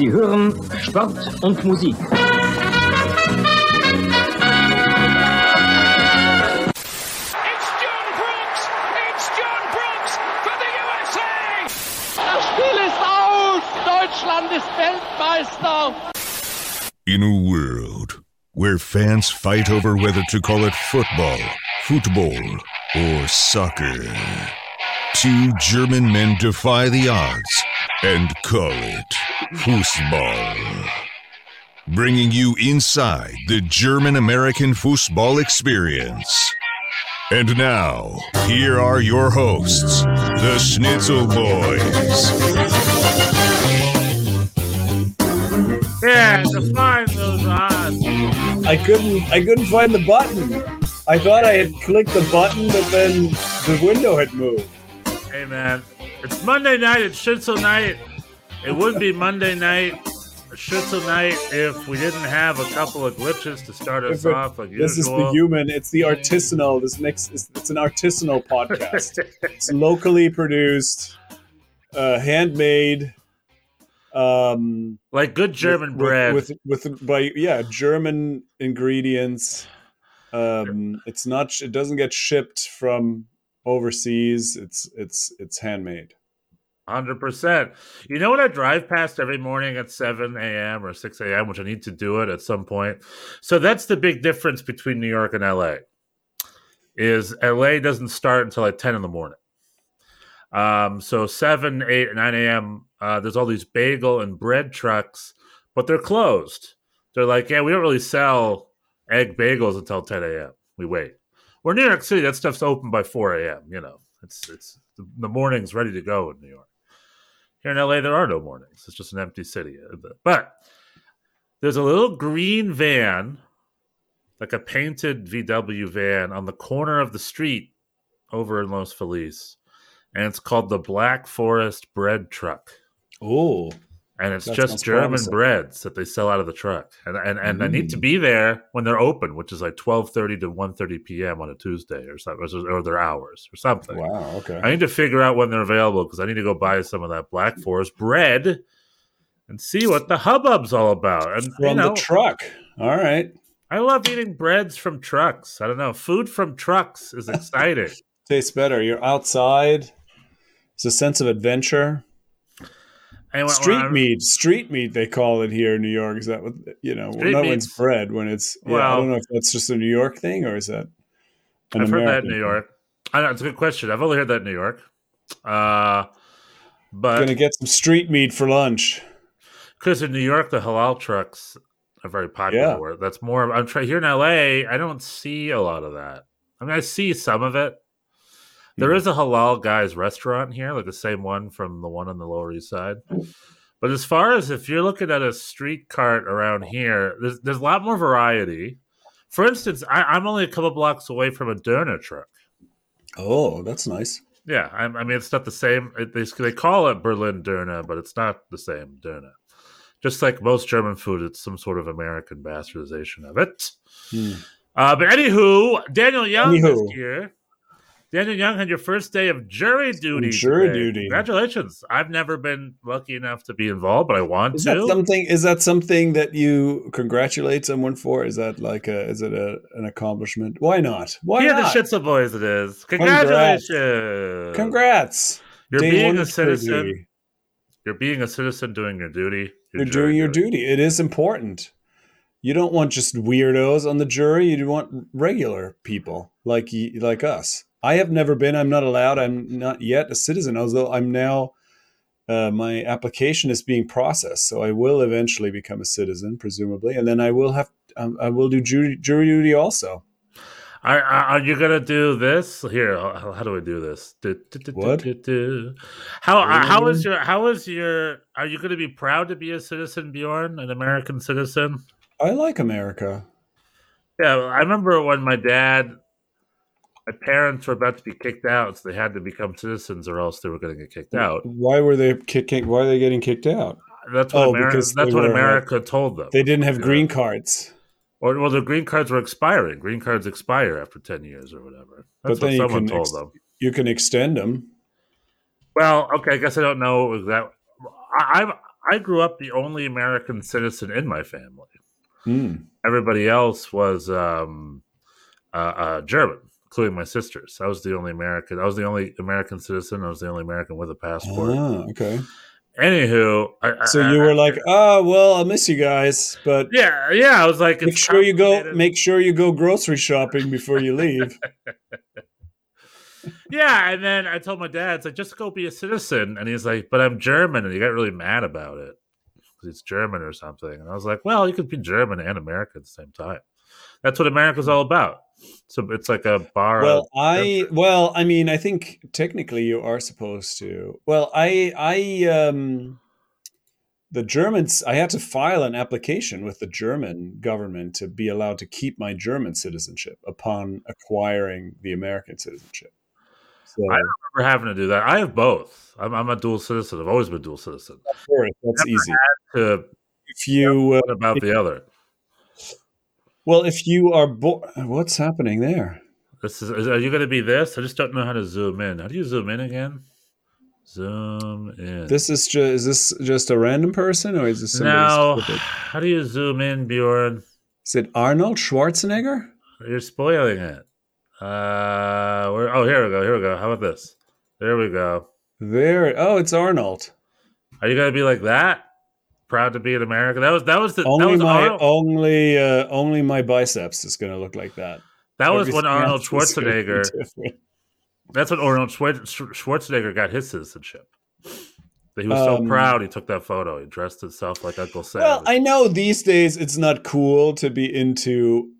Sie hören Sport und Musik. It's John Brooks! It's John Brooks for the USA! Das Spiel ist aus! Deutschland ist Weltmeister! In a world where fans fight over whether to call it football, football, or soccer, two German men defy the odds and call it football. Bringing you inside the German American football experience. And now, here are your hosts, the Schnitzel Boys. Yeah, define those odds. I couldn't I couldn't find the button. I thought I had clicked the button, but then the window had moved. Hey man, it's Monday night. It's Schnitzel night. It wouldn't be Monday night, Schnitzel night, if we didn't have a couple of glitches to start us it- off like This is the human. It's the artisanal. This next is it's an artisanal podcast. it's locally produced, uh, handmade, um, like good German with, bread. with, with with by yeah German ingredients. Um, it's not. It doesn't get shipped from overseas. It's it's it's handmade. Hundred percent. You know what I drive past every morning at seven a.m. or six a.m., which I need to do it at some point. So that's the big difference between New York and L.A. Is L.A. doesn't start until like ten in the morning. Um, so seven, eight, nine a.m. Uh, there's all these bagel and bread trucks, but they're closed. They're like, yeah, we don't really sell egg bagels until ten a.m. We wait. We're New York City. That stuff's open by four a.m. You know, it's it's the morning's ready to go in New York. Here in LA, there are no mornings. It's just an empty city. But there's a little green van, like a painted VW van, on the corner of the street over in Los Feliz. And it's called the Black Forest Bread Truck. Oh, And it's That just German promising. breads that they sell out of the truck. And and, and I need to Mm. be there when they're open, which is like 12.30 to 1.30 p.m. on a Tuesday or something, or their hours or something. wow. Okay. I need to figure out when they're available because I need to go buy some of that Black Forest bread and see what the hubbub's all about. And From you know, the truck. All right. I love eating breads from trucks. I don't know, food from trucks is exciting. Tastes better. You're outside. It's a sense of adventure. Street meat. Street meat. They call it here in New York. Is that what you know? Street not when it's bread. When it's yeah. I don't know if that's just a New York thing or is that. an I've heard that in American New thing? York. I know it's a good question. I've only heard that in New York. Uh, but Gonna get some street meat for lunch. because in New York the halal trucks are very popular. Yeah. That's more. I'm trying here in LA. I don't see a lot of that. I mean, I see some of it. There Hmm. a halal guy's restaurant here, like the same one from the one on the Lower East Side. But as far as if you're looking at a street cart around here, there's there's a lot more variety. For instance, I, I'm only a couple blocks away from a doner truck. Oh, that's nice. Yeah, I, I mean it's not the same. It, they they call it Berlin Döner, but it's not the same Döner. Just like most German food, it's some sort of American bastardization of it. Hmm. Uh, but anywho, Daniel Young is here. Daniel Young had your first day of jury duty. Jury today. duty. Congratulations! I've never been lucky enough to be involved, but I want Is to. that something? Is that something that you congratulate someone for? Is that like a? Is it a an accomplishment? Why not? Why Here, the not? Schnitzel boys, it is. Congratulations! Congrats! You're Day being a citizen. You're being a citizen, doing your duty. You're doing your duty. It is important. You don't want just weirdos on the jury. You want regular people like like us. I have never been. I'm not allowed. I'm not yet a citizen. Although I'm now, uh, my application is being processed, so I will eventually become a citizen, presumably, and then I will have. Um, I will do jury, jury duty also. Are, are you gonna do this here? How, how do I do this? Do, do, do, What? How you how is your how is your? Are you gonna be proud to be a citizen, Bjorn, an American citizen? I like America. Yeah, I remember when my dad, my parents were about to be kicked out, so they had to become citizens, or else they were going to get kicked out. Why were they kicking? Why are they getting kicked out? That's what Oh, America. because That's what were, uh, America told them. They didn't have green cards. Or well, the green cards were expiring. Green cards expire after ten years or whatever. That's But then what someone told ex- them. You can extend them. Well, okay, I guess I don't know that. I, I've I grew up the only American citizen in my family. Hmm. Everybody else was um, uh, uh, German, including my sisters. I was the only American. I was the only American citizen. I was the only American with a passport. Ah, okay. Anywho, I, I- So I- you were like, oh well, I'll miss you guys, but yeah, yeah. I was like, make sure you go make sure you go grocery shopping before you leave. Yeah, and then I told my dad, it's like, just go be a citizen. And he's like, but I'm German. And he got really mad about it because it's German or something. And I was like, well, you could be German and American at the same time. That's what America's all about. So it's like a bar. well, I well, I mean, I think technically you are supposed to. Well, I I um the Germans I had to file an application with the German government to be allowed to keep my German citizenship upon acquiring the American citizenship. So I remember having to do that. I have both. I'm, I'm a dual citizen. I've always been dual citizen. of course, that's easy. To If you uh, what about the other? Well, if you are bo- what's happening there? This is, are you going to be this? I just don't know how to zoom in. How do you zoom in again? Zoom in. This is just is this just a random person or is this somebody now, specific? how do you zoom in, Bjorn? Is it Arnold Schwarzenegger? You're spoiling it. Uh, where, oh, here we go. Here we go. How about this? There we go. There. Oh, it's Arnold. Are you gonna be like that? Proud to be an American. That was that was the only was my Arnold, only uh, only my biceps is going to look like that. that was when Arnold else is gonna be Schwarzenegger. That's when Arnold Schwarzenegger got his citizenship. He was so Um, proud. He took that photo. He dressed himself like Uncle Sam. Well, I know these days it's not cool to be into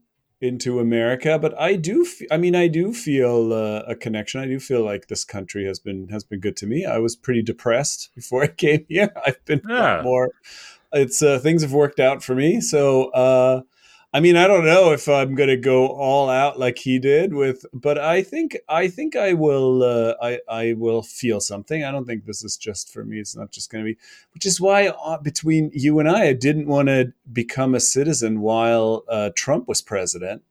into America, but I do. F- I mean, I do feel uh, a connection. I do feel like this country has been has been good to me. I was pretty depressed before I came here. I've been Yeah. more. It's uh, things have worked out for me. So, uh, I mean, I don't know if I'm going to go all out like he did with, but I think I think I will. Uh, I I will feel something. I don't think this is just for me. It's not just going to be which is why uh, between you and I, I didn't want to become a citizen while uh, Trump was president.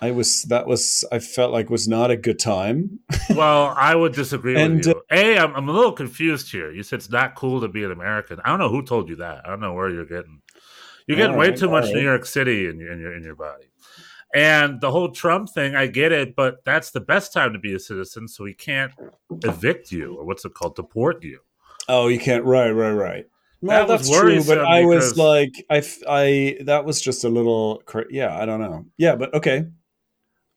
I was that was I felt like was not a good time. well, I would disagree And, with you. A, I'm, I'm a little confused here. You said it's not cool to be an American. I don't know who told you that. I don't know where you're getting. You're getting All way right, too much New. York City in your in your in your body. And the whole Trump thing, I get it, but that's the best time to be a citizen, so he can't evict you or what's it called, deport you. Oh, you can't. Right, right, right. Well, That that's true, but I was like, I, that was just a little, yeah, I don't know, yeah, but okay,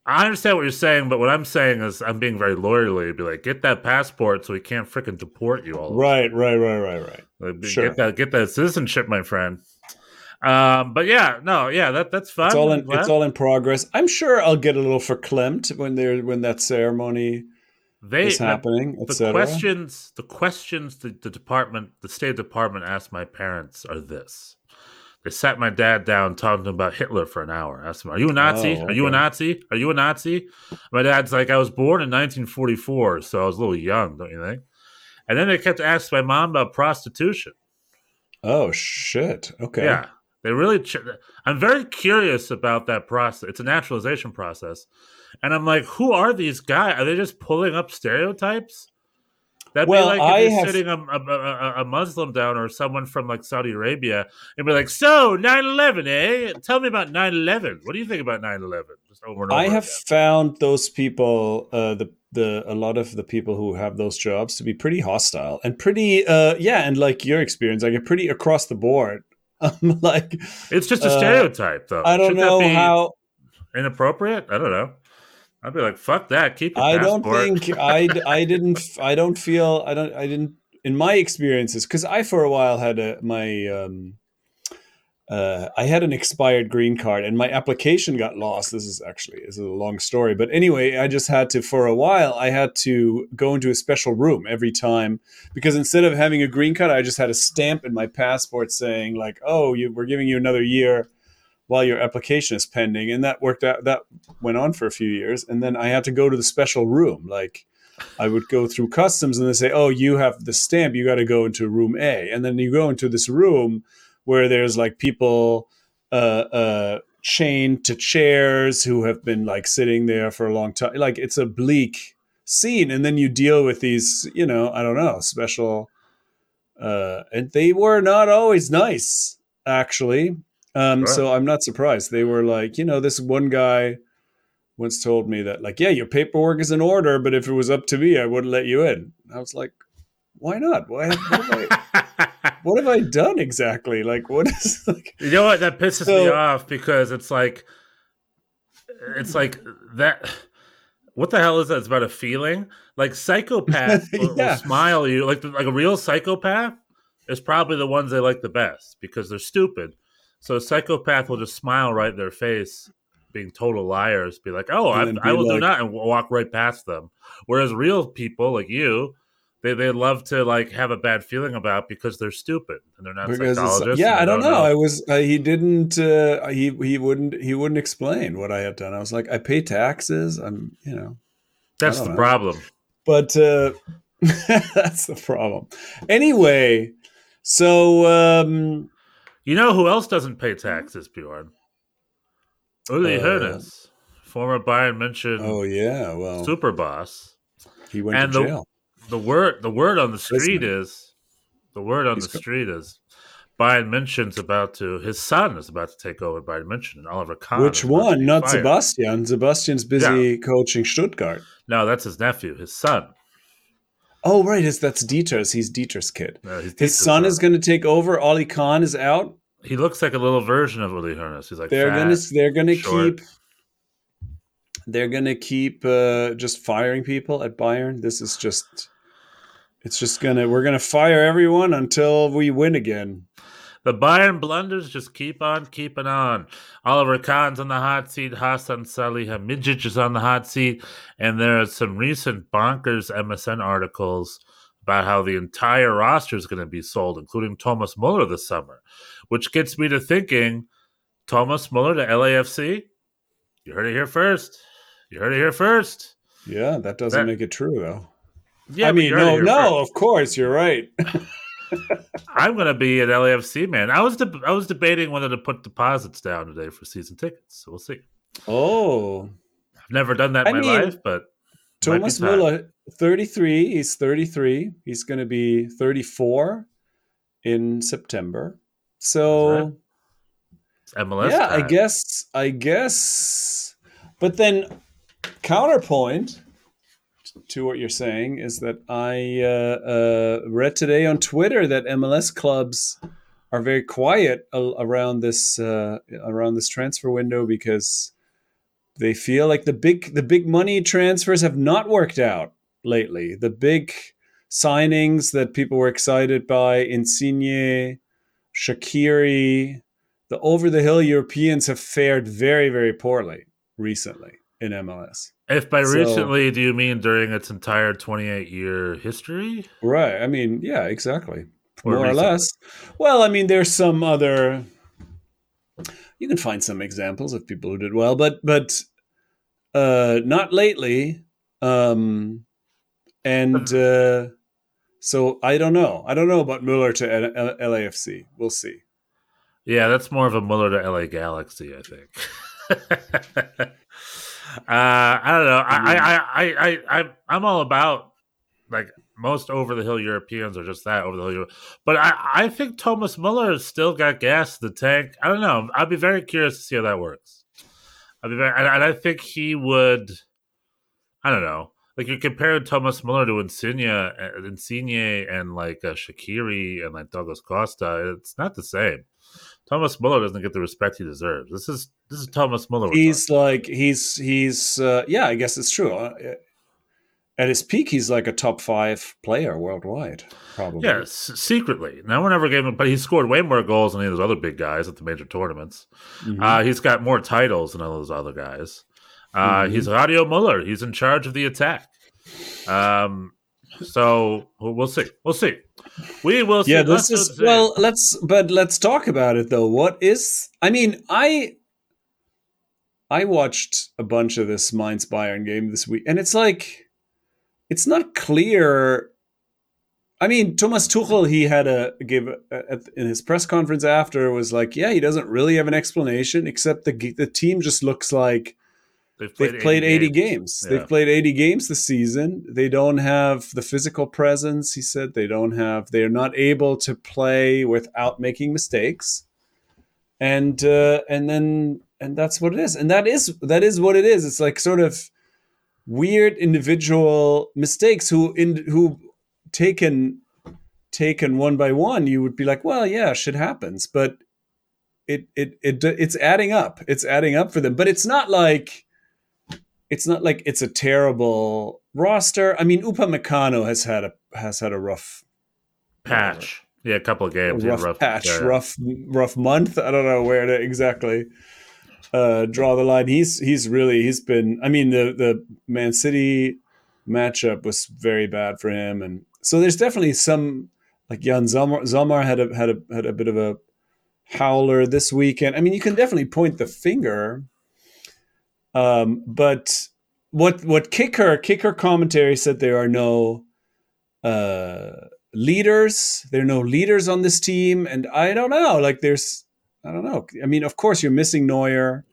I understand what you're saying, but what I'm saying is I'm being very lawyerly. Be like, get that passport so he can't freaking deport you all. right, right, right, right, right. Like, Sure. Get that, get that citizenship, my friend. Um, but yeah, no, yeah, that that's fun. It's all in, it's all in progress. I'm sure I'll get a little verklempt when there when that ceremony they is happening, the etc. questions the questions the, the department the state department asked my parents are this they sat my dad down talking about hitler for an hour asked him are you a nazi Oh, are you a nazi are you a nazi my dad's like i was born in 1944 so i was a little young don't you think and then they kept asking my mom about prostitution Oh shit! Okay. yeah they really ch- i'm very curious about that process it's a naturalization process and i'm like who are these guys are they just pulling up stereotypes That'd Well, be like I if you're have- sitting a, a, a, Muslim down or someone from like Saudi Arabia and be like, "So 9/11, eh? Tell me about 9/11. What do you think about 9/11?" Just over and over. I have again. found those people, uh, the the a lot of the people who have those jobs to be pretty hostile and pretty, uh, yeah, and like your experience, like a pretty across the board. Um, like It's just a uh, stereotype, though. I don't Shouldn't know how. inappropriate. I don't know. I'd be like, "Fuck that! Keep your I don't think I I didn't I don't feel I don't I didn't in my experiences because I for a while had a my um uh, I had an expired green card and my application got lost. This is actually this is a long story, but anyway, I just had to for a while. I had to go into a special room every time because instead of having a green card, I just had a stamp in my passport saying like, "Oh, you, we're giving you another year while your application is pending," and that worked out. That went on for a few years, and then I had to go to the special room. Like, I would go through customs, and they say, "Oh, you have the stamp. You got to go into room A," and then you go into this room where there's like people uh, uh, chained to chairs who have been like sitting there for a long time. Like it's a bleak scene, and then you deal with these, you know, I don't know, special uh, and they were not always nice, actually. Um. So I'm not surprised. They were like, you know, this one guy once told me that, like, yeah, your paperwork is in order, but if it was up to me, I wouldn't let you in. I was like, why not? Why? I, what have I done exactly? Like, what is like? You know what? That pisses So- me off because it's like, it's like that. What the hell is that? It's about a feeling. Like psychopaths will, will smile at you. Like like a real psychopath is probably the ones they like the best because they're stupid. So a psychopath will just smile right in their face, being total liars. Be like, "Oh, I, I will do like- not," and walk right past them. Whereas real people like you, they they love to like have a bad feeling about because they're stupid and they're not Because psychologists. yeah, I don't know. I was uh, he didn't uh, he he wouldn't he wouldn't explain what I had done. I was like, I pay taxes. I'm you know, That's the know. problem. but uh, that's the problem. Anyway, so um, You know who else doesn't pay taxes, Bjorn? Uli Uh, former Bayern München oh yeah, well super boss. he went and to jail. The word the word on the street is the word on He's the street is Bayern München's about to his son is about to take over Bayern München and Oliver Kahn. Which to one? Not fired. Sebastian. Sebastian's busy coaching Stuttgart. No, that's his nephew, his son. Oh right, it's, that's Dieter's. He's Dieter's kid. No, he's His son is going to take over. Ollie Kahn is out. He looks like a little version of Uli Hoeneß. He's like they're fat. gonna they're gonna short. keep they're gonna keep uh, just firing people at Bayern. This is just it's just gonna we're gonna fire everyone until we win again. The Bayern blunders just keep on keeping on. Oliver Kahn's on the hot seat. Hassan Salihamidzic is on the hot seat. And there are some recent bonkers MSN articles about how the entire roster is going to be sold, including Thomas Muller this summer, which gets me to thinking Thomas Muller to LAFC? You heard it here first. You heard it here first. Yeah, that doesn't That- make it true though. Yeah, I mean, you heard it no, no, first. of course you're right. I'm going to be an LAFC man. I was deb I was debating whether to put deposits down today for season tickets. So we'll see. oh, I've never done that in I my mean, life, but Thomas time. Müller, 33. He's 33. He's going to be 34 in September. So. Right. MLS. yeah i guess i guess but then counterpoint to what you're saying is that i uh, uh, read today on twitter that mls clubs are very quiet a- around this uh, around this transfer window because they feel like the big the big money transfers have not worked out lately. The big signings that people were excited by insigne Shaqiri the over the hill Europeans have fared very, very poorly recently in MLS. If by So- recently, do you mean during its entire 28 year history? Right. I mean, yeah, exactly. Or More or less. Well, I mean, there's some other. You can find some examples of people who did well, but but uh, not lately. Um, and uh, so I don't know. I don't know about Mueller to L- LAFC. We'll see. Yeah, that's more of a Muller to LA Galaxy, I think. uh, I don't know. I, I, I, I, I, I'm all about like most over the hill Europeans are just that over the hill. But I, I think Thomas Muller has still got gas in the tank. I don't know. I'd be very curious to see how that works. I'd be very, and, and I think he would. I don't know. Like you're comparing Thomas Muller to Insigne, uh, Insigne and like uh, Shaqiri and like Douglas Costa. It's not the same. Thomas Muller doesn't get the respect he deserves. This is this is Thomas Muller. He's like he's he's uh, yeah. I guess it's true. Uh, at his peak, he's like a top five player worldwide, probably. Yeah, secretly. No one ever gave him, but he scored way more goals than any of those other big guys at the major tournaments. Mhm. Uh, he's got more titles than all those other guys. Uh, Mhm. He's Radio Muller. He's in charge of the attack. Um, so we'll see. We'll see. We will see. yeah, Let's this is well. Let's but let's talk about it though. What is? I mean, I I watched a bunch of this Mainz Bayern game this week, and it's like it's not clear. I mean, Thomas Tuchel, he had a give a, in his press conference after was like, yeah, he doesn't really have an explanation except the the team just looks like They've They've played 80 games. Yeah. They've played 80 games this season. They don't have the physical presence, he said. They don't have, they're not able to play without making mistakes. And, uh, and then, and that's what it is. And that is, that is what it is. It's like sort of weird individual mistakes who, in, who taken, taken one by one, you would be like, well, yeah, shit happens. But it, it, it, it's adding up. It's adding up for them. But it's not like, it's not like it's a terrible roster. I mean, Upamecano has had a has had a rough patch. Yeah, a couple of games. a yeah, rough, patch, yeah. rough rough month. I don't know where to exactly uh, draw the line. He's he's really he's been. I mean, the the Man City matchup was very bad for him, and so there's definitely some like Jan Zalmar, Sommer had a had a had a bit of a howler this weekend. I mean, you can definitely point the finger. Um, but what what kicker kicker commentary said there are no uh, leaders. There are no leaders on this team, and I don't know. Like there's I don't know. I mean, of course you're missing Neuer,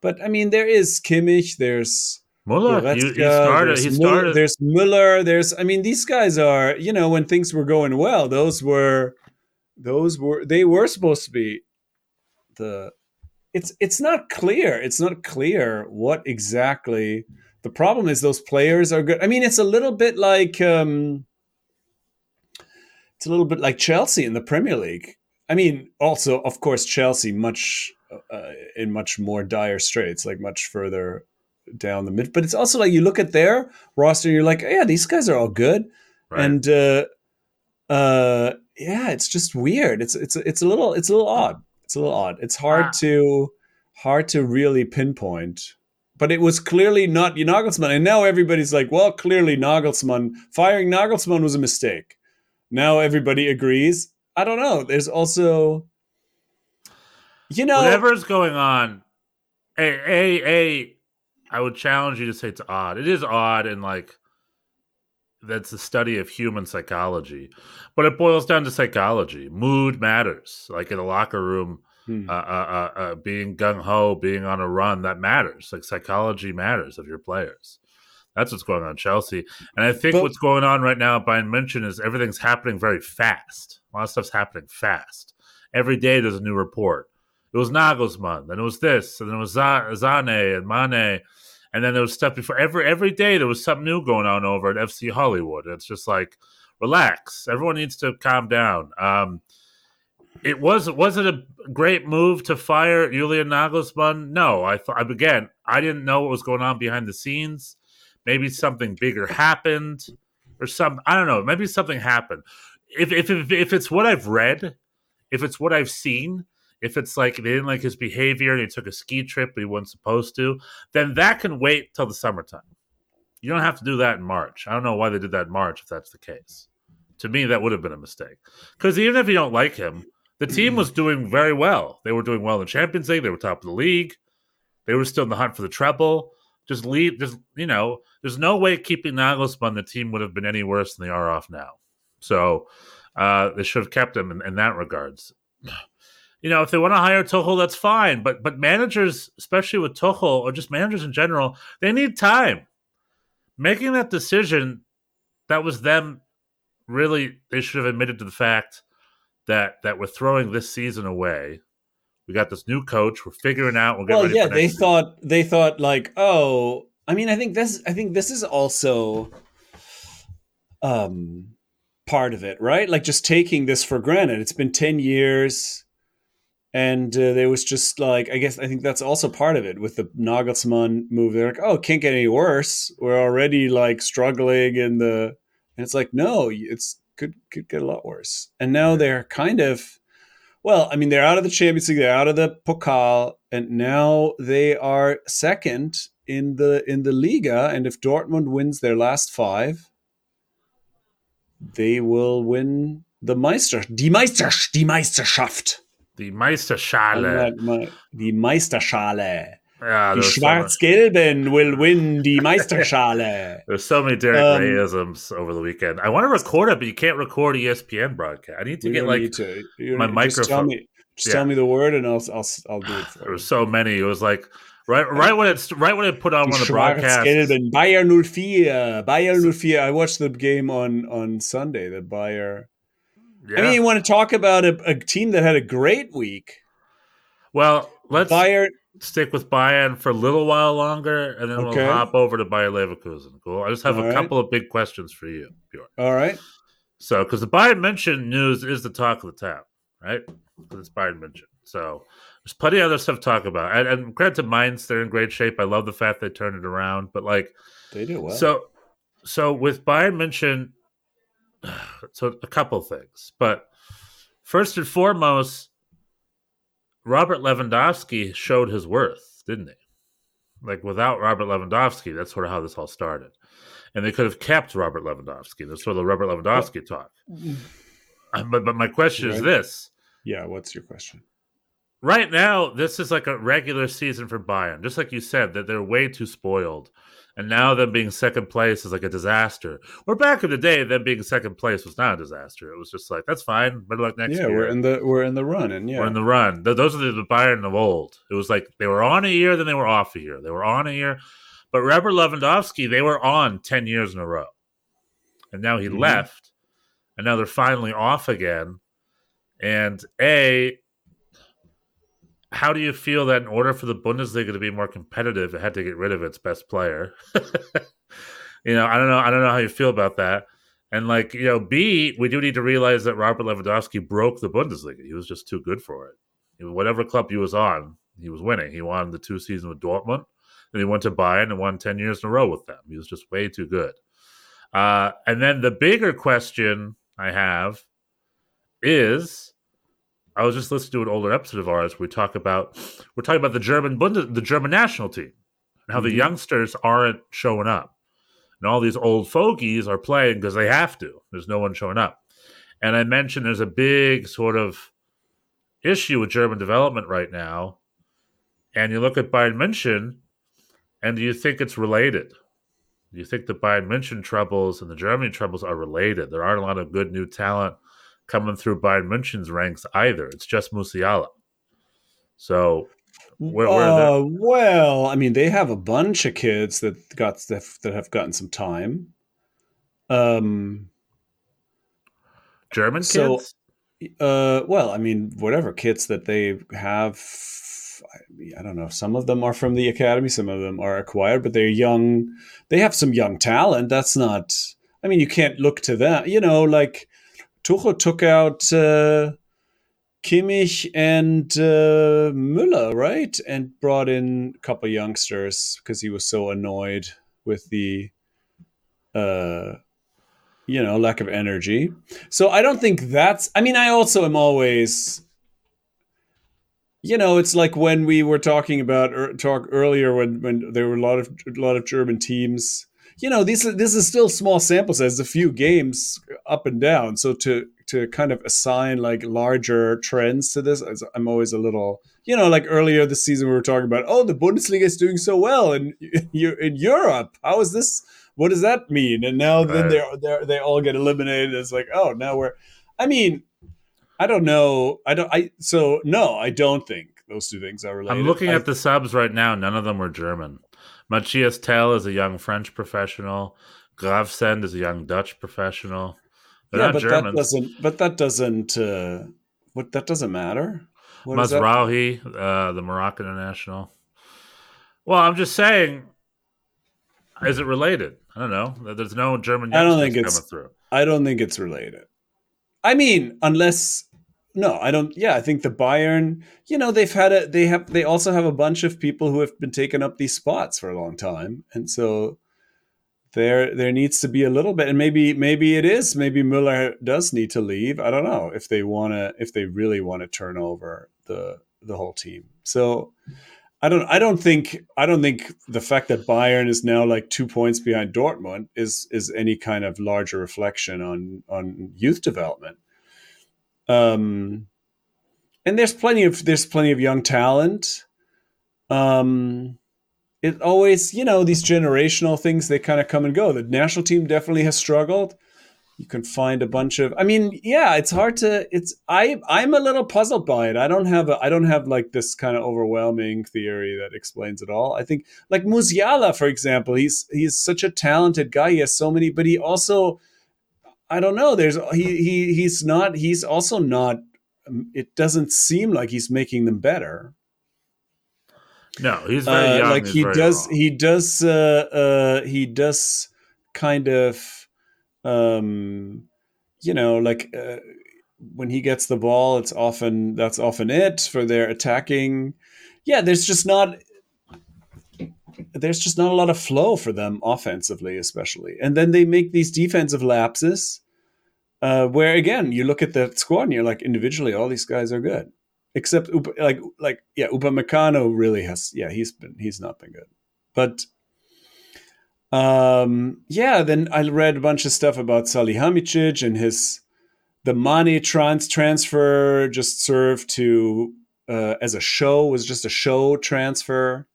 but I mean there is Kimmich. There's Muller, he, he started. there's He Muller- started. there's Muller. There's I mean these guys are you know when things were going well, those were those were they were supposed to be the it's it's not clear. It's not clear what exactly the problem is. Those players are good. I mean it's a little bit like um it's a little bit like chelsea in the premier league. I mean also of course chelsea much uh, in much more dire straits like much further down the mid but it's also like you look at their roster and you're like yeah these guys are all good. Right. and uh uh yeah it's just weird. It's it's it's a little it's a little odd it's a little odd. It's hard Ah. to hard to really pinpoint but it was clearly not Nagelsmann. And now everybody's like well clearly Nagelsmann firing Nagelsmann was a mistake. Now everybody agrees. I don't know. There's also you know Whatever's going on, a a a, I would challenge you to say it's odd. It is odd, and like that's the study of human psychology, but it boils down to psychology. Mood matters. Like in a locker room, Hmm. uh, uh, uh, uh, being gung ho, being on a run, that matters. Like psychology matters of your players. That's what's going on Chelsea, and I think But- what's going on right now at Bayern München is everything's happening very fast. A lot of stuff's happening fast. Every day there's a new report. It was Nagelsmann, then it was this, and then it was Z- Zane and Mane, and then there was stuff before. Every every day there was something new going on over at FC Hollywood. It's just like relax. Everyone needs to calm down. Um, it was was it a great move to fire Julian Nagelsmann? No, I thought again I didn't know what was going on behind the scenes. Maybe something bigger happened, or some I don't know. Maybe something happened. If if if, if it's what I've read, if it's what I've seen, if it's like they didn't like his behavior and he took a ski trip but he wasn't supposed to, then that can wait till the summertime. You don't have to do that in March. I don't know why they did that in March if that's the case. To me, that would have been a mistake. Because even if you don't like him, the team was doing very well. They were doing well in the Champions League. They were top of the league. They were still in the hunt for the treble. Just leave. Just you know, there's no way keeping Nagelsmann. The team would have been any worse than they are off now. So uh, they should have kept him in, in that regards. You know, if they want to hire Tuchel, that's fine. But but managers, especially with Tuchel or just managers in general, they need time. Making that decision, that was them. Really, they should have admitted to the fact that that we're throwing this season away. We got this new coach. We're figuring out. We'll get well ready yeah they season. thought they thought like oh i mean i think this i think this is also um part of it right like just taking this for granted it's been 10 years and uh, there was just like i guess i think that's also part of it with the nagelsmann move. They're like oh it can't get any worse. We're already like struggling in the and it's like no it's could could get a lot worse. And now they're kind of well, I mean, they're out of the Champions League, they're out of the Pokal, and now they are second in the in the Liga. And if Dortmund wins their last five, they will win the Meister, die Meister, die Meisterschaft, the Meisterschale. Die Meisterschale. Yeah, Die there's so, much- Schwarz-Gelben will win die Meisterschale. there's so many Derek Um, Rayisms over the weekend. I want to record it, but you can't record ESPN broadcast. I need to get like to. My Just tell microphone. me, just Yeah. tell me the word, and I'll I'll, I'll do it for there was so many. It was like right, right when it's right when it put on one of the broadcasts. Schwarzgelben, Bayer 04. Bayer 04. I watched the game on on Sunday. The Bayer. Yeah. I mean, you want to talk about a, a team that had a great week? well, let's Bayer. stick with Bayern for a little while longer, and then Okay. we'll hop over to Bayer Leverkusen. Cool. I just have All a right. couple of big questions for you, Bjorn. All right. So, because the Bayern München news is the talk of the town, right? Because it's Bayern München. So, there's plenty of other stuff to talk about. And, and credit to Mainz, they're in great shape. I love the fact they turned it around. But, like, They do well. so, so with Bayern München, so a couple things. But first and foremost, Robert Lewandowski showed his worth, didn't he? Like without Robert Lewandowski, that's sort of how this all started. And they could have kept Robert Lewandowski. That's sort of the Robert Lewandowski talk. Uh, But but my question is this: yeah. What's your question? right now, this is like a regular season for Bayern. Just like you said, that they're way too spoiled. And now them being second place is like a disaster. Where back in the day, them being second place was not a disaster. It was just like, that's fine. Better luck next yeah, year. we're in the we're in the run, and yeah, We're in the run. Th- those are the, the Bayern of old. It was like they were on a year, then they were off a year. They were on a year. But Robert Lewandowski, they were on 10 years in a row. And now he Mhm. left. And now they're finally off again. And A, how do you feel that in order for the Bundesliga to be more competitive, it had to get rid of its best player? you know, I don't know. I don't know how you feel about that. And like, you know, B, we do need to realize that Robert Lewandowski broke the Bundesliga. He was just too good for it. Whatever club he was on, he was winning. He won the two seasons with Dortmund. and he went to Bayern and won 10 years in a row with them. He was just way too good. Uh, and then the bigger question I have is I was just listening to an older episode of ours where we talk about we're talking about the German Bundes, the German national team and how the Mhm. youngsters aren't showing up. And all these old fogies are playing because they have to. There's no one showing up. And I mentioned there's a big sort of issue with German development right now. And you look at Bayern München, and do you think it's related? Do you think the Bayern München troubles and the Germany troubles are related? There aren't a lot of good new talent coming through Bayern München's ranks either. It's just Musiala. So where, where uh, well, I mean, they have a bunch of kids that got that, that have gotten some time. Um, German so- kids? uh, well, I mean, whatever kids that they have, I, I don't know. Some of them are from the academy, some of them are acquired, but they're young. They have some young talent. That's not. I mean, you can't look to them. You know, like Tuchel took out uh, Kimmich and uh, Müller, right, and brought in a couple youngsters because he was so annoyed with the. Uh, you know, lack of energy. So I don't think that's. I mean, I also am always. You know, it's like when we were talking about er, talk earlier when when there were a lot of a lot of German teams. You know, these this is still small sample size, a few games up and down. So to to kind of assign like larger trends to this, I'm always a little. You know, like earlier this season we were talking about, oh, the Bundesliga is doing so well in you in Europe. How is this? What does that mean? And now then they're they they all get eliminated. It's like, oh, now we're. I mean, I don't know. I don't. I so no. I don't think those two things are related. I'm looking I- at the subs right now. None of them were German. Mathys Tel is a young French professional. Gravsend is a young Dutch professional. They're yeah, but that doesn't. But that doesn't. Uh, what that doesn't matter. What that? Uh, the Moroccan international. Well, I'm just saying, is it related? I don't know. There's no German I don't think it's- coming through. I don't think it's related. I mean, unless no, I don't. Yeah, I think the Bayern. You know, they've had a. They have. They also have a bunch of people who have been taking up these spots for a long time, and so there there needs to be a little bit. And maybe maybe it is. Maybe Müller does need to leave. I don't know if they want to. If they really want to turn over the the whole team. So. I don't. I don't think. I don't think the fact that Bayern is now like two points behind Dortmund is is any kind of larger reflection on on youth development. Um, and there's plenty of there's plenty of young talent. Um, it always you know these generational things they kind of come and go. The national team definitely has struggled. you can find a bunch of. I mean, yeah, it's hard to. It's I I'm a little puzzled by it. I don't have a I don't have like this kind of overwhelming theory that explains it all. I think like Musiala, for example, he's he's such a talented guy. He has so many, but he also I don't know. There's he he he's not. He's also not. It doesn't seem like he's making them better. No, he's very Uh, like he does. He does. Uh, uh, he does kind of. Um, you know, like uh, when he gets the ball, it's often that's often it for their attacking. Yeah, there's just not. There's just not a lot of flow for them offensively, especially, and then they make these defensive lapses. Uh, where again, you look at the squad and you're like, individually, all these guys are good, except like like yeah, Upamecano really has yeah, he's been he's not been good, but um yeah, then I read a bunch of stuff about Salihamidzic and his the money trans transfer just served to uh, as a show was just a show transfer.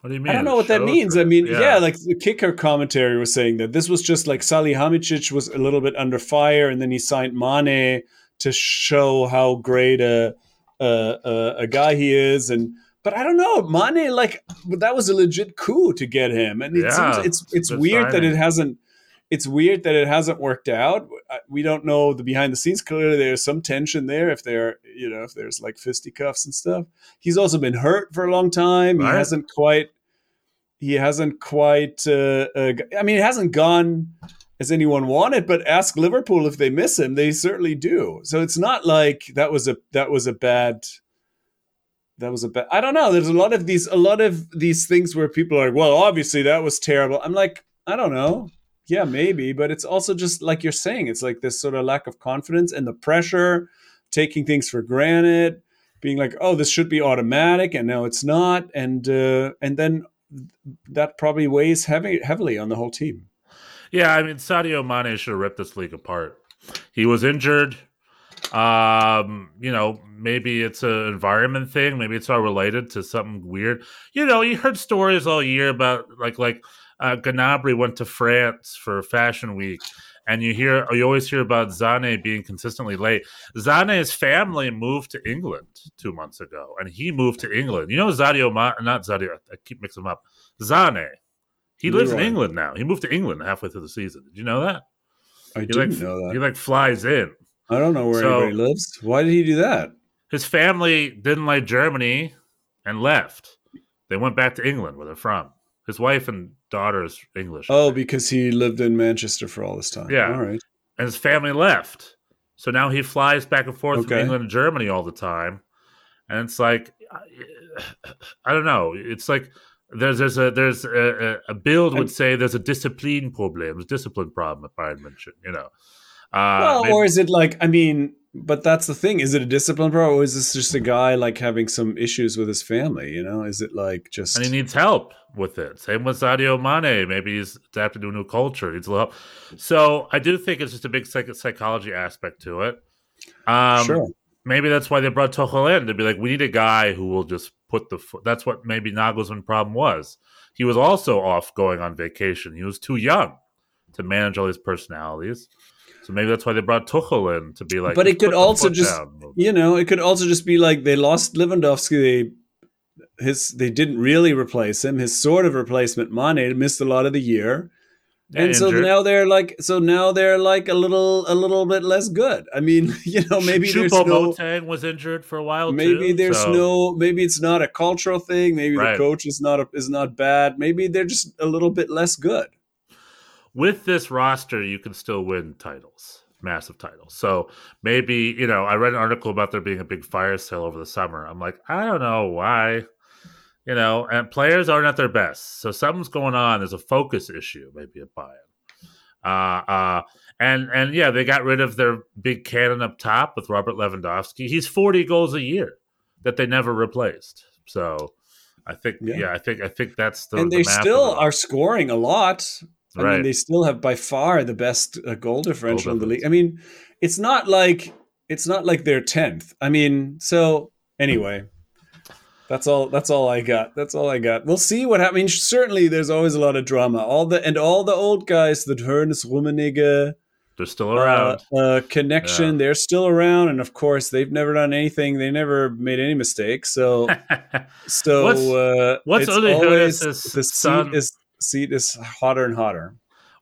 What do you mean? I don't know what that means. or- I mean, yeah. like the kicker commentary was saying that this was just like Salihamidzic was a little bit under fire, and then he signed Mane to show how great a a, a, a guy he is. And but I don't know, Mane like that was a legit coup to get him, and it Yeah, seems it's it's weird that it hasn't. It's weird that it hasn't worked out. We don't know the behind the scenes. Clearly, there's some tension there. If there, you know, if there's like fisticuffs and stuff. He's also been hurt for a long time. He hasn't quite. He hasn't quite. Uh, uh, I mean, it hasn't gone as anyone wanted. But ask Liverpool if they miss him. They certainly do. So it's not like that was a that was a bad. That was a bad. I don't know. There's a lot of these. A lot of these things where people are like, well, obviously that was terrible. I'm like, I don't know. Yeah, maybe, but it's also just like you're saying. It's like this sort of lack of confidence and the pressure, taking things for granted, being like, "Oh, this should be automatic," and now it's not, and uh, and then that probably weighs heavy heavily on the whole team. Yeah, I mean, Sadio Mane should have ripped this league apart. He was injured. Um, you know, maybe it's an environment thing. Maybe it's all related to something weird. You know, you heard stories all year about like like uh, Gnabry went to France for Fashion Week, and you hear you always hear about Zane being consistently late. Zane's family moved to England two months ago, and he moved to England. You know, Zadio, Ma- not Zadio. I keep mixing them up. Zane. He lives in England now. He moved to England halfway through the season. Did you know that? I He didn't like know he like flies in. I don't know where So- anybody lives. Why did he do that? His family didn't like Germany and left. They went back to England where they're from. His wife and daughter is English. Oh, because he lived in Manchester for all this time. Yeah. All right. and his family left. So now he flies back and forth from England and Germany all the time. And it's like I- I don't know. It's like there's there's a there's a, a, a build would say there's a discipline problem, there's a discipline problem at Bayern München, you know. Uh, well, maybe- or is it like? I mean, but that's the thing. Is it a discipline problem, or is this just a guy like having some issues with his family? You know, is it like just? and he needs help with it. Same with Sadio Mane. Maybe he's adapted to a new culture. He needs a little help. So I do think it's just a big psych- psychology aspect to it. Um, sure. Maybe that's why they brought Tuchel in to be like, we need a guy who will just put the. Fo-. That's what maybe Nagelsmann problem was. He was also off going on vacation. He was too young to manage all these personalities. So maybe that's why they brought Tuchel in to be like. But it could also just- down a little bit." You know, it could also just be like they lost Lewandowski. They his they didn't really replace him. His sort of replacement, Mane, missed a lot of the year. Yeah, and so now they're like so now they're like a little a little bit less good. I mean, you know, maybe there's no was injured for a while. maybe too, there's so- no maybe it's not a cultural thing. Maybe Right. the coach is not a, is not bad. Maybe they're just a little bit less good. With this roster, you can still win titles, massive titles. So maybe, you know, I read an article about there being a big fire sale over the summer. I'm like, I don't know why. You know, and players aren't at their best. So something's going on. There's a focus issue, maybe at Bayern. Uh, uh, and and yeah, they got rid of their big cannon up top with Robert Lewandowski. He's 40 goals a year that they never replaced. So I think, yeah, Yeah. I think I think that's the and they of still are scoring a lot. I Right. mean, they still have by far the best uh, goal differential in the league. I mean, it's not like it's not like they're tenth. I mean, so anyway, that's all. That's all I got. That's all I got. We'll see what happens. I mean, Certainly, there's always a lot of drama. All the and all the old guys, the Hoeneß Rummenigge, They're still uh, around. uh, connection. Yeah. They're still around, and of course, they've never done anything. They never made any mistakes. So, so What's- uh, what's Uli always the son- is seat is hotter and hotter.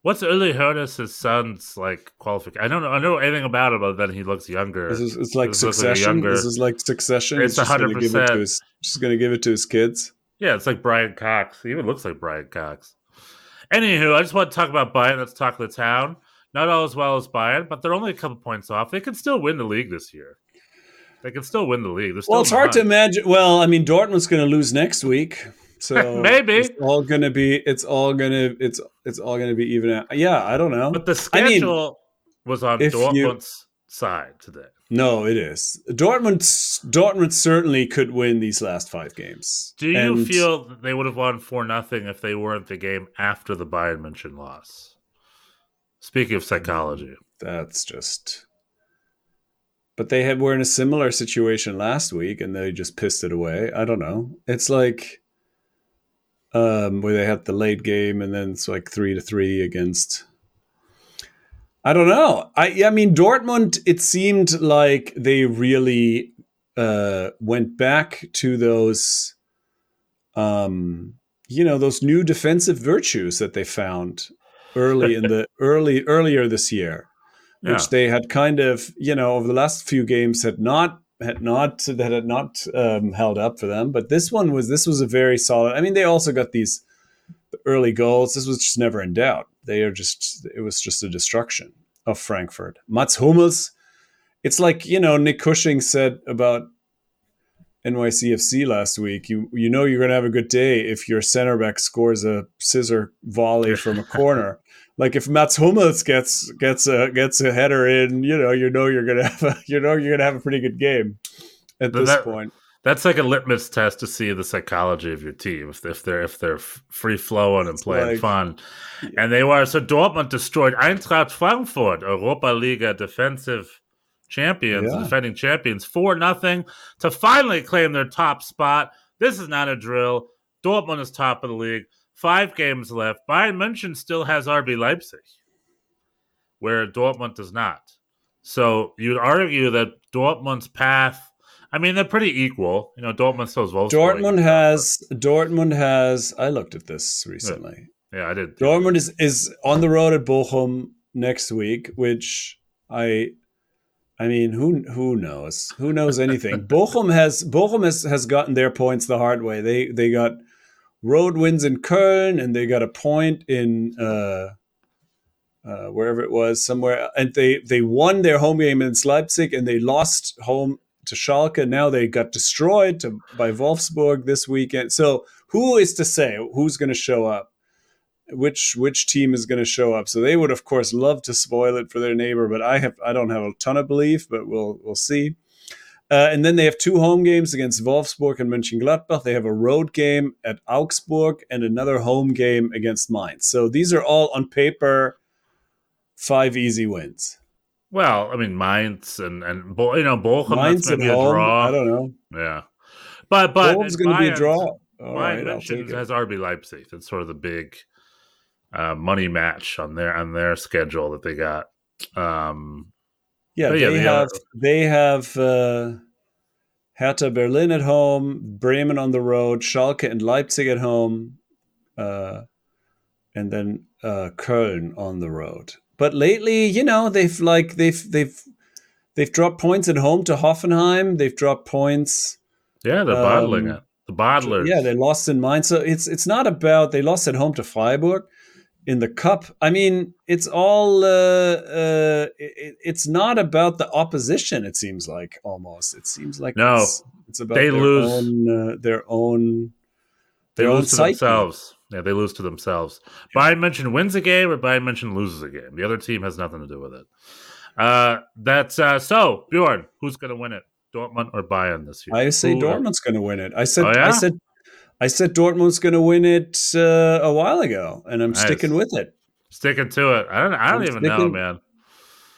What's Uli Hoeneß's son's like qualification? I don't know. I don't know anything about him, other than he looks younger. This is it's like This like succession. younger- this is like succession. It's just gonna give it 100%. to just give it to his kids. Yeah, it's like Brian Cox. He even looks like Brian Cox. Anywho, I just want to talk about Bayern. Let's talk the town. Not all as well as Bayern, but they're only a couple points off. They can still win the league this year. They can still win the league. Well, it's hard to imagine. Well, I mean, Dortmund's going to lose next week, so Maybe. it's all going to be. It's all to. It's it's all to be even out. Yeah, I don't know. But the I mean, schedule was on if you- Dortmund's side today. no, it is Dortmund. Dortmund certainly could win these last five games. Do you And feel that they would have won four nothing if they weren't the game after the Bayern München loss? Speaking of psychology, mm, that's just? But they had were in a similar situation last week, and they just pissed it away. I don't know. It's like um, where they had the late game, and then it's like three to three against. I don't know. I I mean Dortmund. It seemed like they really uh, went back to those, um, you know, those new defensive virtues that they found early in the early earlier this year yeah. which they had kind of you know over the last few games had not had not that had not um, held up for them but this one was this was a very solid i mean they also got these early goals. This was just never in doubt. They are just it was just a destruction of frankfurt. Mats hummels it's like you know nick cushing said about NYCFC last week, you you know you're going to have a good day if your center back scores a scissor volley from a corner. like if Mats Hummels gets gets a gets a header in, you know you know you're going to have a you know you're to have a pretty good game at But this that- point. That's like a litmus test to see the psychology of your team if, if they're if they're free flowing and playing like- fun, and they were so Dortmund destroyed Eintracht Frankfurt, Europa Liga defensive champions, Yeah. defending champions, four nothing to finally claim their top spot. This is not a drill. Dortmund is top of the league. Five games left. Bayern München still has RB Leipzig, where Dortmund does not. So you'd argue that Dortmund's path. I mean, they're pretty equal. You know, Dortmund still has Wolfsburg. Dortmund has Dortmund has I looked at this recently. Yeah, I did. Dortmund is is on the road at Bochum next week, which I I mean, who who knows? Who knows anything? Bochum has Bochum has, has gotten their points the hard way. They they got road wins in Köln and they got a point in uh, uh, wherever it was somewhere, and they they won their home game against Leipzig and they lost home to Schalke. Now they got destroyed to, by Wolfsburg this weekend. So who is to say who's going to show up? which which team is going to show up. So they would, of course, love to spoil it for their neighbor, but I have I don't have a ton of belief, but we'll we'll see. Uh, and then they have two home games against Wolfsburg and Mönchengladbach. They have a road game at Augsburg and another home game against Mainz. So these are all on paper five easy wins. Well, I mean, Mainz and and you know Bochum. Mainz at going to be a home. draw. I don't know. Yeah, but but Bochum's going to be a draw. All Bayern right, I'll München take it. has RB Leipzig. That's sort of the big uh, money match on their on their schedule that they got. Um, Yeah, yeah, they the have other- they have uh, Hertha Berlin at home, Bremen on the road, Schalke and Leipzig at home, uh, and then uh, Köln on the road. But lately, you know, they've like they've they've they've dropped points at home to Hoffenheim. They've dropped points. yeah, they're Um, it. The bottlers. Yeah, they lost in Mainz. So it's it's not about they lost at home to Freiburg in the cup. I mean, it's all uh, uh, it, it's not about the opposition. It seems like almost. It seems like No. it's, it's about They their lose. own uh, their own they their own lose to psyche. themselves. Yeah, they lose to themselves. Bayern München wins a game, or Bayern München loses a game. The other team has nothing to do with it. Uh, that's uh, so Bjorn. Who's going to win it, Dortmund or Bayern this year? I say Who- Dortmund's going to win it. I said Oh, yeah? I said I said Dortmund's going to win it uh, a while ago, and I'm Nice. sticking with it. Sticking to it. I don't. I don't I'm even know, man.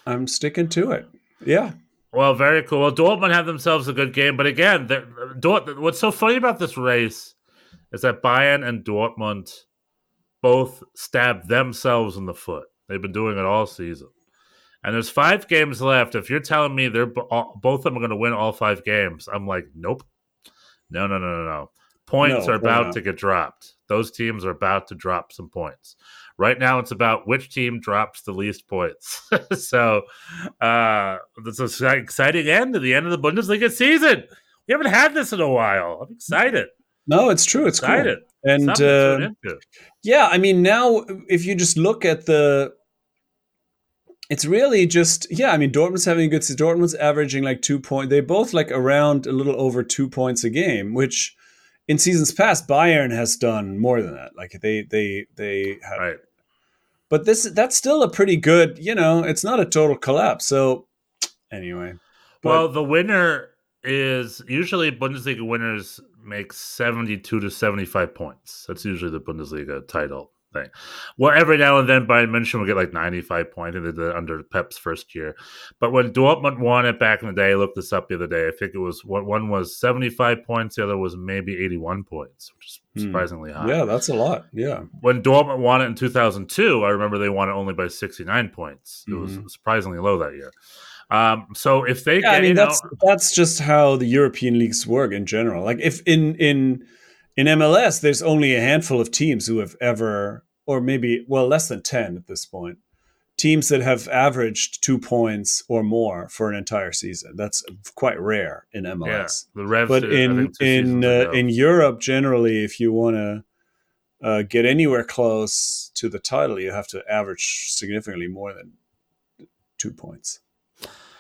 I'm sticking to it. Yeah. Well, very cool. Well, Dortmund have themselves a good game, but again, Dort, what's so funny about this race is that Bayern and Dortmund both stab themselves in the foot. They've been doing it all season, and there's five games left. If you're telling me they're both of them are going to win all five games, I'm like, nope, no, no, no, no, no. Points No, are about not. to get dropped. Those teams are about to drop some points. Right now, it's about which team drops the least points. so, uh, this is an exciting end to the end of the Bundesliga season. We haven't had this in a while. I'm excited. No, it's true. It's cool. Excited. And uh. Yeah, I mean, now if you just look at the, it's really just yeah. I mean, Dortmund's having a good season. Dortmund's averaging like two point. They both like around a little over two points a game, which in seasons past Bayern has done more than that. Like they they they had, Right. but this that's still a pretty good. You know, it's not a total collapse. So anyway, but- Well, the winner is usually Bundesliga winners make 72 to 75 points. That's usually the Bundesliga title thing. Well, every now and then Bayern München will get like 95 points. They under Pep's first year. But when Dortmund won it back in the day, I looked this up the other day. I think it was one one was 75 points, the other was maybe 81 points, which is Hmm. surprisingly high. yeah, that's a lot. Yeah, When Dortmund won it in 2002, I remember they won it only by 69 points. It was Mhm. surprisingly low that year. Um, so if they yeah, get, I mean you know, that's that's just how the European leagues work in general. Like if in in in MLS, there's only a handful of teams who have ever, or maybe well less than ten at this point, teams that have averaged two points or more for an entire season. That's quite rare in yeah, MLS. the Revs but did in in uh, in Europe, generally, if you want to uh, get anywhere close to the title, you have to average significantly more than two points.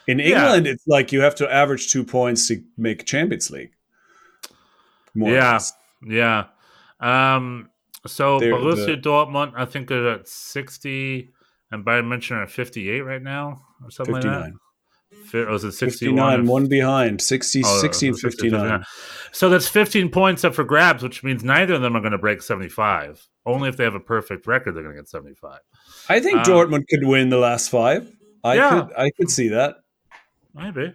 In Yeah. England, it's like you have to average two points to make Champions League. More or Yeah. Yeah. Um, so They're Borussia the- Dortmund, I think they're at 60, and Bayern München are at 58 right now, or something like 59. that. Fi- Or is it 61? 59, one behind, 60, Oh, 60 and 60, 59. So that's 15 points up for grabs, which means neither of them are going to break 75. Only if they have a perfect record, they're going to get 75. I think Um, Dortmund could win the last five. I Yeah. could I could see that. Maybe.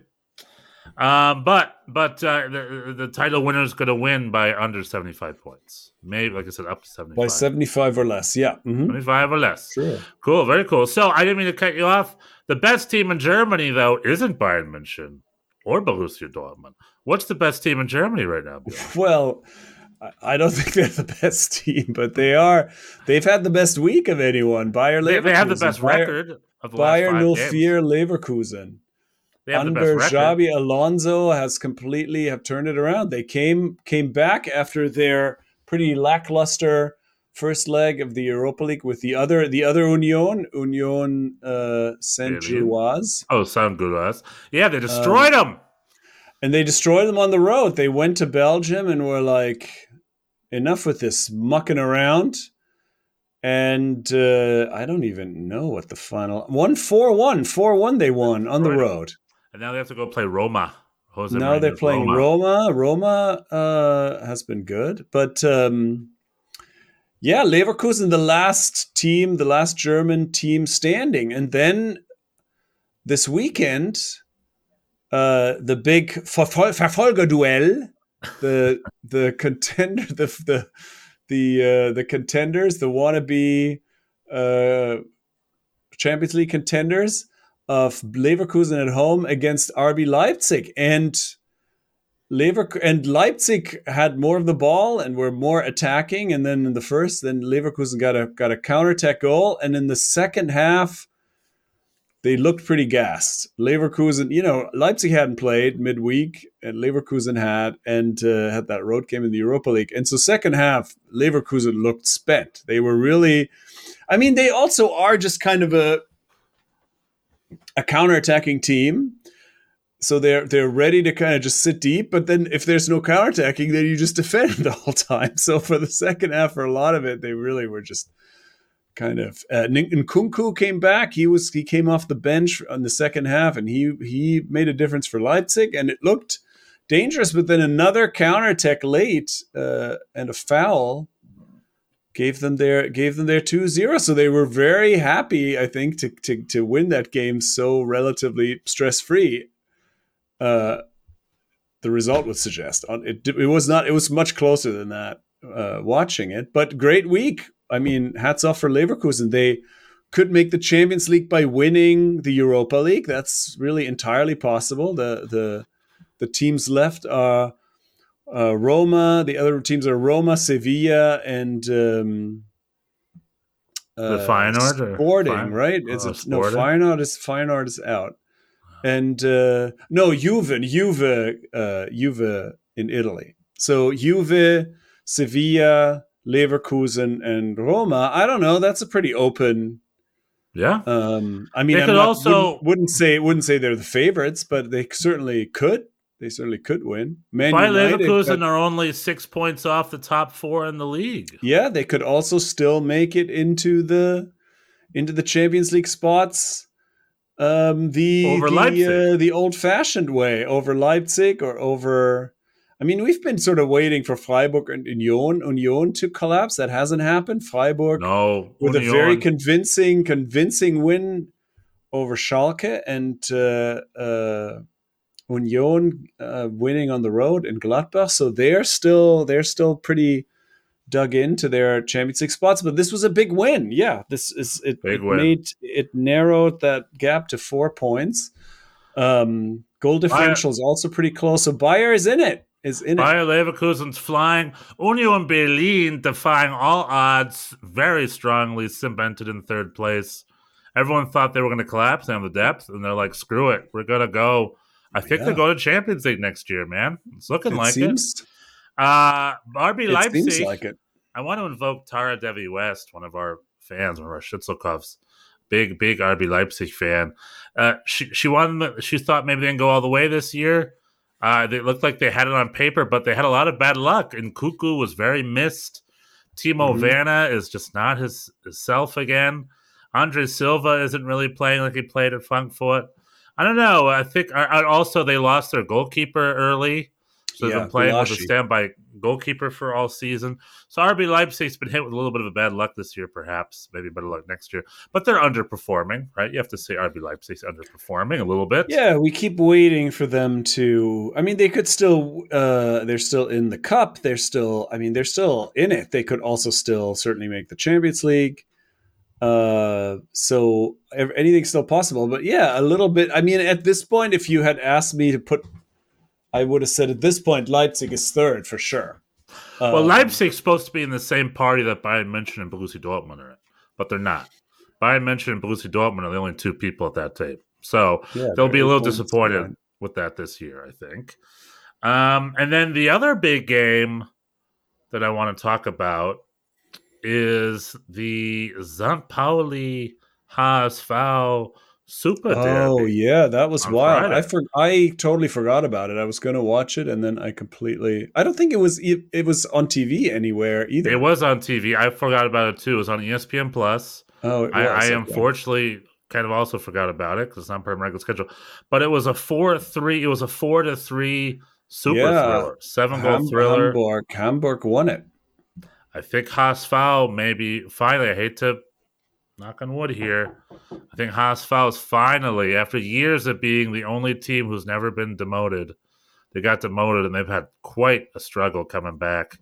Um, but but uh, the the title winner is going to win by under 75 points. Maybe, like I said, up to 75. By 75 or less. Yeah. mhm. 75 or less. Sure. Cool, very cool. So I didn't mean to cut you off. The best team in Germany, though, isn't Bayern München or Borussia Dortmund. What's the best team in Germany right now? Bjorn? Well, I- don't think they're the best team, but they are. They've had the best week of anyone. Bayer They, Leverkusen. they have the best Bayer, record of the last Bayer five 04 games. Leverkusen. They have Under. Xabi Alonso has completely have turned it around. They came came back after their pretty lackluster first leg of the Europa League with the other the other Union Union uh, Saint Gilloise. Oh, sound good us. Yeah, they destroyed Um, them. and they destroyed them on the road. They went to Belgium and were like, enough with this mucking around. And uh, I don't even know what the final one four one four one they won on the road. And now they have to go play Roma. Jose now they're playing Roma. Roma uh, has been good, but um, yeah, Leverkusen, the last team, the last German team standing, and then this weekend, uh, the big Verfol- Verfolger-Duell, the the contender, the the the uh, the contenders, the wannabe uh, Champions League contenders of Leverkusen at home against RB Leipzig, and Lever and Leipzig had more of the ball and were more attacking. And then in the first, then Leverkusen got a got a counterattack goal, and in the second half, they looked pretty gassed. Leverkusen, you know, Leipzig hadn't played midweek, and Leverkusen had, and uh, had that road game in the Europa League. And so second half, Leverkusen looked spent. They were really, I mean, they also are just kind of a a counterattacking team. So they're they're ready to kind of just sit deep, but then if there's no counterattacking, then you just defend the whole time. So for the second half, for a lot of it, they really were just kind of. Uh, Nkunku came back. He was he came off the bench on the second half, and he he made a difference for Leipzig, and it looked dangerous. But then another counterattack late uh, and a foul gave them their gave them their 2-0 so they were very happy i think to to, to win that game so relatively stress-free. Uh the result would suggest. It, it was not it was much closer than that uh watching it. But great week. I mean hats off for leverkusen. They could make the Champions League by winning the Europa League. That's really entirely possible. The the the teams left are uh, Roma. The other teams are Roma, Sevilla, and um, The Feyenoord Sporting, Feyn- right? It's a, no Feyenoord is Feyenoord is out, and uh, no Juve, Juve, uh, Juve in Italy. So Juve, Sevilla, Leverkusen, and Roma. I don't know. That's a pretty open. Yeah. Um, I mean, They I'm could not- also- wouldn't, wouldn't say wouldn't say they're the favorites, but they certainly could. They certainly could win. Man Leverkusen are only six points off the top four in the league. yeah, they could also still make it into the into the Champions League spots. Um, the Over the, Leipzig. uh, the old fashioned way over Leipzig or over. I mean, we've been sort of waiting for Freiburg and Union Union to collapse. That hasn't happened. Freiburg No, with a very convincing convincing win over Schalke and uh, uh, Union uh, winning on the road in Gladbach. So they're still they're still pretty dug into their Champions League spots. But this was a big win. Yeah, this is it. It made it narrowed that gap to four points. Um, goal differential is also pretty close. So Bayer is in it. Is in it. Bayer Leverkusen's flying. Union Berlin defying all odds, very strongly cemented in third place. Everyone thought they were going to collapse down the depth, and they're like, "Screw it, we're going to go." I think Yeah. they go to Champions League next year, man. It's looking It like seems, it. Uh, RB it Leipzig. seems like it. I want to invoke Tara Devi West, one of our fans, one of our Schitzelkovs, big big RB Leipzig fan. Uh, she she wanted she thought maybe they didn't go all the way this year. Uh, they looked like they had it on paper, but they had a lot of bad luck. And Nkunku was very missed. Timo Mhm. Werner is just not his, his self again. Andre Silva isn't really playing like he played at Frankfurt. I don't know. I think I, also they lost their goalkeeper early, so they've Yeah, been playing with a standby goalkeeper for all season. So RB Leipzig's been hit with a little bit of a bad luck this year, perhaps. Maybe better luck next year. But they're underperforming, right? You have to say RB Leipzig's underperforming a little bit. Yeah, we keep waiting for them to. I mean, they could still. Uh, they're still in the cup. They're still. I mean, they're still in it. They could also still certainly make the Champions League. Uh, so anything's still possible. But yeah, a little bit. I mean, at this point, if you had asked me to put, I would have said at this point Leipzig is third for sure. Well, Um, Leipzig's supposed to be in the same party that Bayern München and Borussia Dortmund are in, but they're not. Bayern München and Borussia Dortmund are the only two people at that tape. So yeah, they'll be a little disappointed behind. with that this year, I think. Um, and then the other big game that I want to talk about is the St. Pauli HSV Super Oh Derby. yeah, that was wild. Friday. I for, I totally forgot about it. I was going to watch it and then I completely. I don't think it was e- it was on TV anywhere either. It was on TV. I forgot about it too. It was on ESPN Plus. Oh, it I, was, I okay. unfortunately kind of also forgot about it because it's not part of my regular schedule. But it was a four three. It was a four to three super Yeah. thriller, seven goal thriller. Hamburg, Hamburg won it. I think Haas maybe finally. I hate to knock on wood here. I think Haas is finally after years of being the only team who's never been demoted. They got demoted and they've had quite a struggle coming back.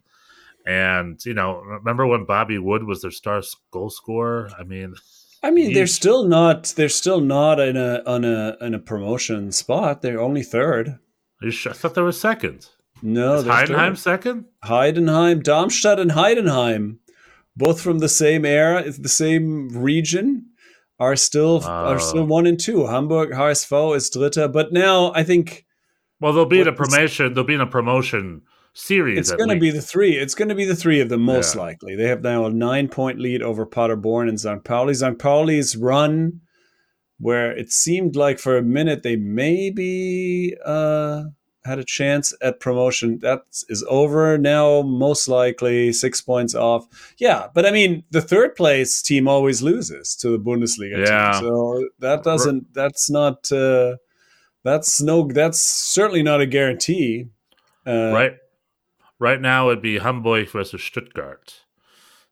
And you know, remember when Bobby Wood was their star goal scorer? I mean, I mean, they're still not. They're still not in a on a in a promotion spot. They're only third. are you sure? I thought they were second. No, Is Heidenheim third. second? Heidenheim, Darmstadt, and Heidenheim, both from the same era, it's the same region, are still are still one and two. Hamburg HSV is Dritter, but now I think Well, they'll be in a promotion. They'll be in a promotion series. it's going to be the three. It's going to be the three of them most Yeah. likely. They have now a nine point lead over Paderborn and St. Pauli. St. Pauli's run, where it seemed like for a minute they maybe uh, had a chance at promotion, that is over now. Most likely six points off. Yeah, but I mean the third place team always loses to the Bundesliga Yeah. team, so that doesn't. That's not. Uh, that's no. That's certainly not a guarantee. Uh, right. Right now, it'd be Hamburg versus Stuttgart.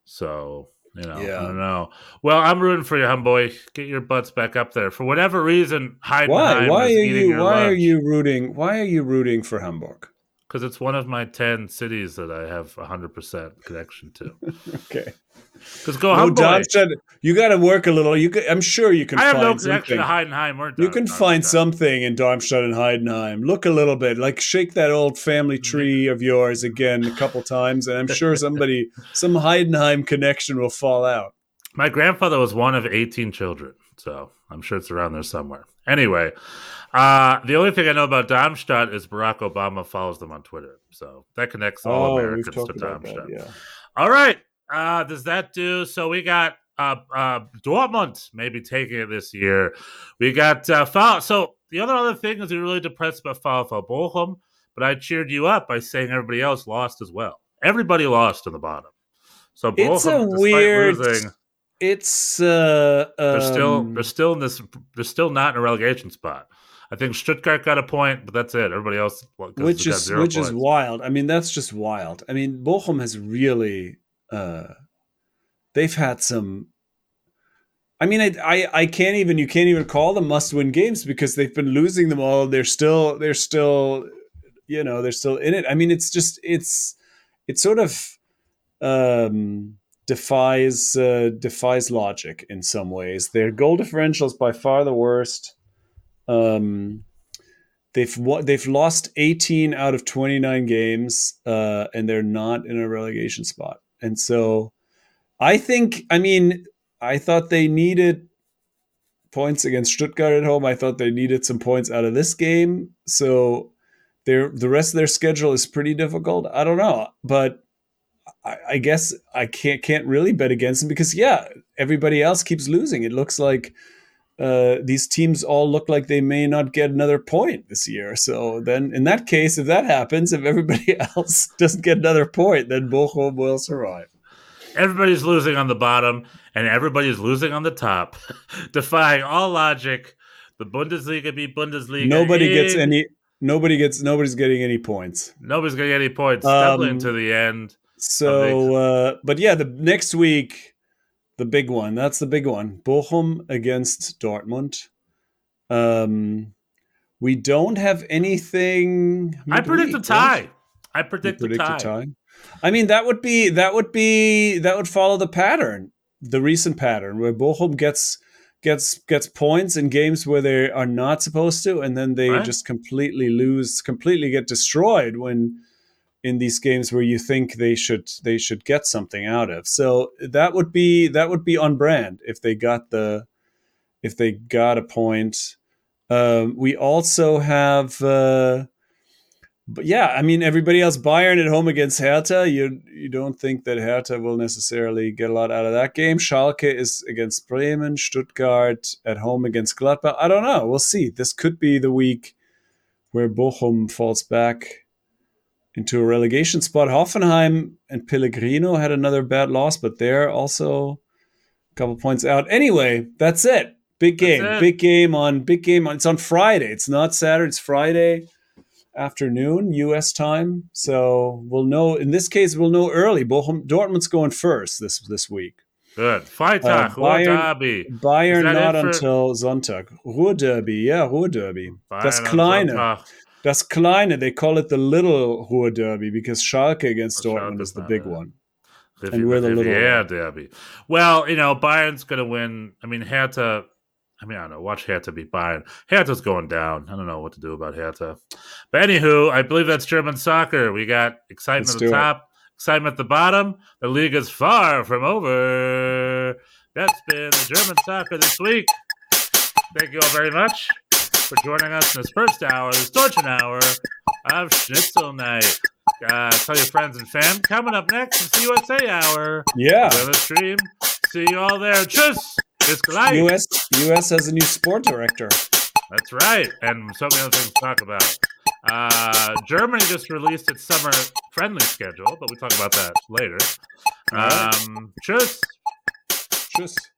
So you know, Yeah. I don't know. Well, I'm rooting for you, Hamburg. Get your butts back up there. For whatever reason, Heidenheim Why? Why is are you? Why are you rooting? Why are you rooting for Hamburg? Because it's one of my 10 cities that I have 100% connection to. Okay. Because go No. Darmstadt, you got to work a little. You, can, I'm sure you can. I have find no connection to something. Heidenheim or You can Darmstadt. find something in Darmstadt and Heidenheim. Look a little bit, like shake that old family Mm-hmm. tree of yours again a couple times, and I'm sure somebody, some Heidenheim connection will fall out. My grandfather was one of 18 children, so I'm sure it's around there somewhere. Anyway, uh, the only thing I know about Darmstadt is Barack Obama follows them on Twitter. So that connects all Oh, Americans to about that. Darmstadt. Yeah. All right. Uh, does that do? So we got uh, uh, Dortmund maybe taking it this year. We got uh, foul. So the other other thing is you're really depressed about VfL Bochum, but I cheered you up by saying everybody else lost as well. Everybody lost in the bottom. So Bochum, It's a weird. losing, It's uh, they're still um, they're still in this. They're still not in a relegation spot. I think Stuttgart got a point, but that's it. Everybody else, well, which is which is wild. I mean, that's just wild. I mean, Bochum has really uh they've had some I mean, I, I I can't even you can't even call them must-win games because they've been losing them all. They're still they're still you know, they're still in it. I mean, it's just it's it's sort of um defies uh, defies logic in some ways. Their goal differential is by far the worst. Um they've they've lost 18 out of 29 games uh, and they're not in a relegation spot. And so i think i mean i thought they needed points against stuttgart at home. I thought they needed some points out of this game. So their the rest of their schedule is pretty difficult. I don't know. But I, I guess I can't can't really bet against them because yeah, everybody else keeps losing. It looks like uh, these teams all look like they may not get another point this year. So then, in that case, if that happens, if everybody else doesn't get another point, then Bochum will survive. Everybody's losing on the bottom, and everybody's losing on the top, defying all logic. The Bundesliga be Bundesliga. Nobody gets in. any. Nobody gets. Nobody's getting any points. Nobody's gonna any points. Um, Stumbling to the end. So, uh, but yeah, the next week, the big one. That's the big one. Bochum against Dortmund. Um, we don't have anything. I predict a tie. right? I predict, predict a tie. a tie. I mean, that would be that would be that would follow the pattern, the recent pattern where Bochum gets gets gets points in games where they are not supposed to, and then they Right. just completely lose, completely get destroyed when in these games where you think they should they should get something out of. So that would be that would be on brand if they got the if they got a point. Um, we also have. Uh, but yeah, I mean, everybody else, Bayern at home against Hertha, you you don't think that Hertha will necessarily get a lot out of that game. Schalke is against Bremen, Stuttgart at home against Gladbach. I don't know. We'll see. This could be the week where Bochum falls back into a relegation spot. Hoffenheim and Pellegrino had another bad loss, but they're also a couple points out. Anyway, that's it. Big game. it. Big game on big game on it's on Friday. It's not Saturday, it's Friday afternoon US time. So we'll know in this case we'll know early. Bochum Dortmund's going first this this week. Good. Freitag, Uh, Bayern- Derby. Bayern not for- until Sonntag. Ruhr Derby, yeah, Ruhr Derby. Das Bayern am Kleine. Das Kleine, they call it the little Ruhr Derby because Schalke against Oh, Dortmund is the big one. Riv- And we're the little Riviera Derby. Well, you know, Bayern's going to win. I mean, Hertha. I mean, I don't know. Watch Hertha beat Bayern. Hertha's going down. I don't know what to do about Hertha. But anywho, I believe that's German soccer. We got excitement Let's at the do it. top, excitement at the bottom. The league is far from over. That's been the German soccer this week. Thank you all very much for joining us in this first hour, this Deutschen hour of Schnitzel Night. Uh, tell your friends and fam. Coming up next, it's the USA Hour. Yeah. The stream. See you all there. Tschüss. It's gleich. US US has a new sport director. That's right. And so many other things to talk about. Uh, Germany just released its summer friendly schedule, but we'll talk about that later. All right. Um, tschüss. Just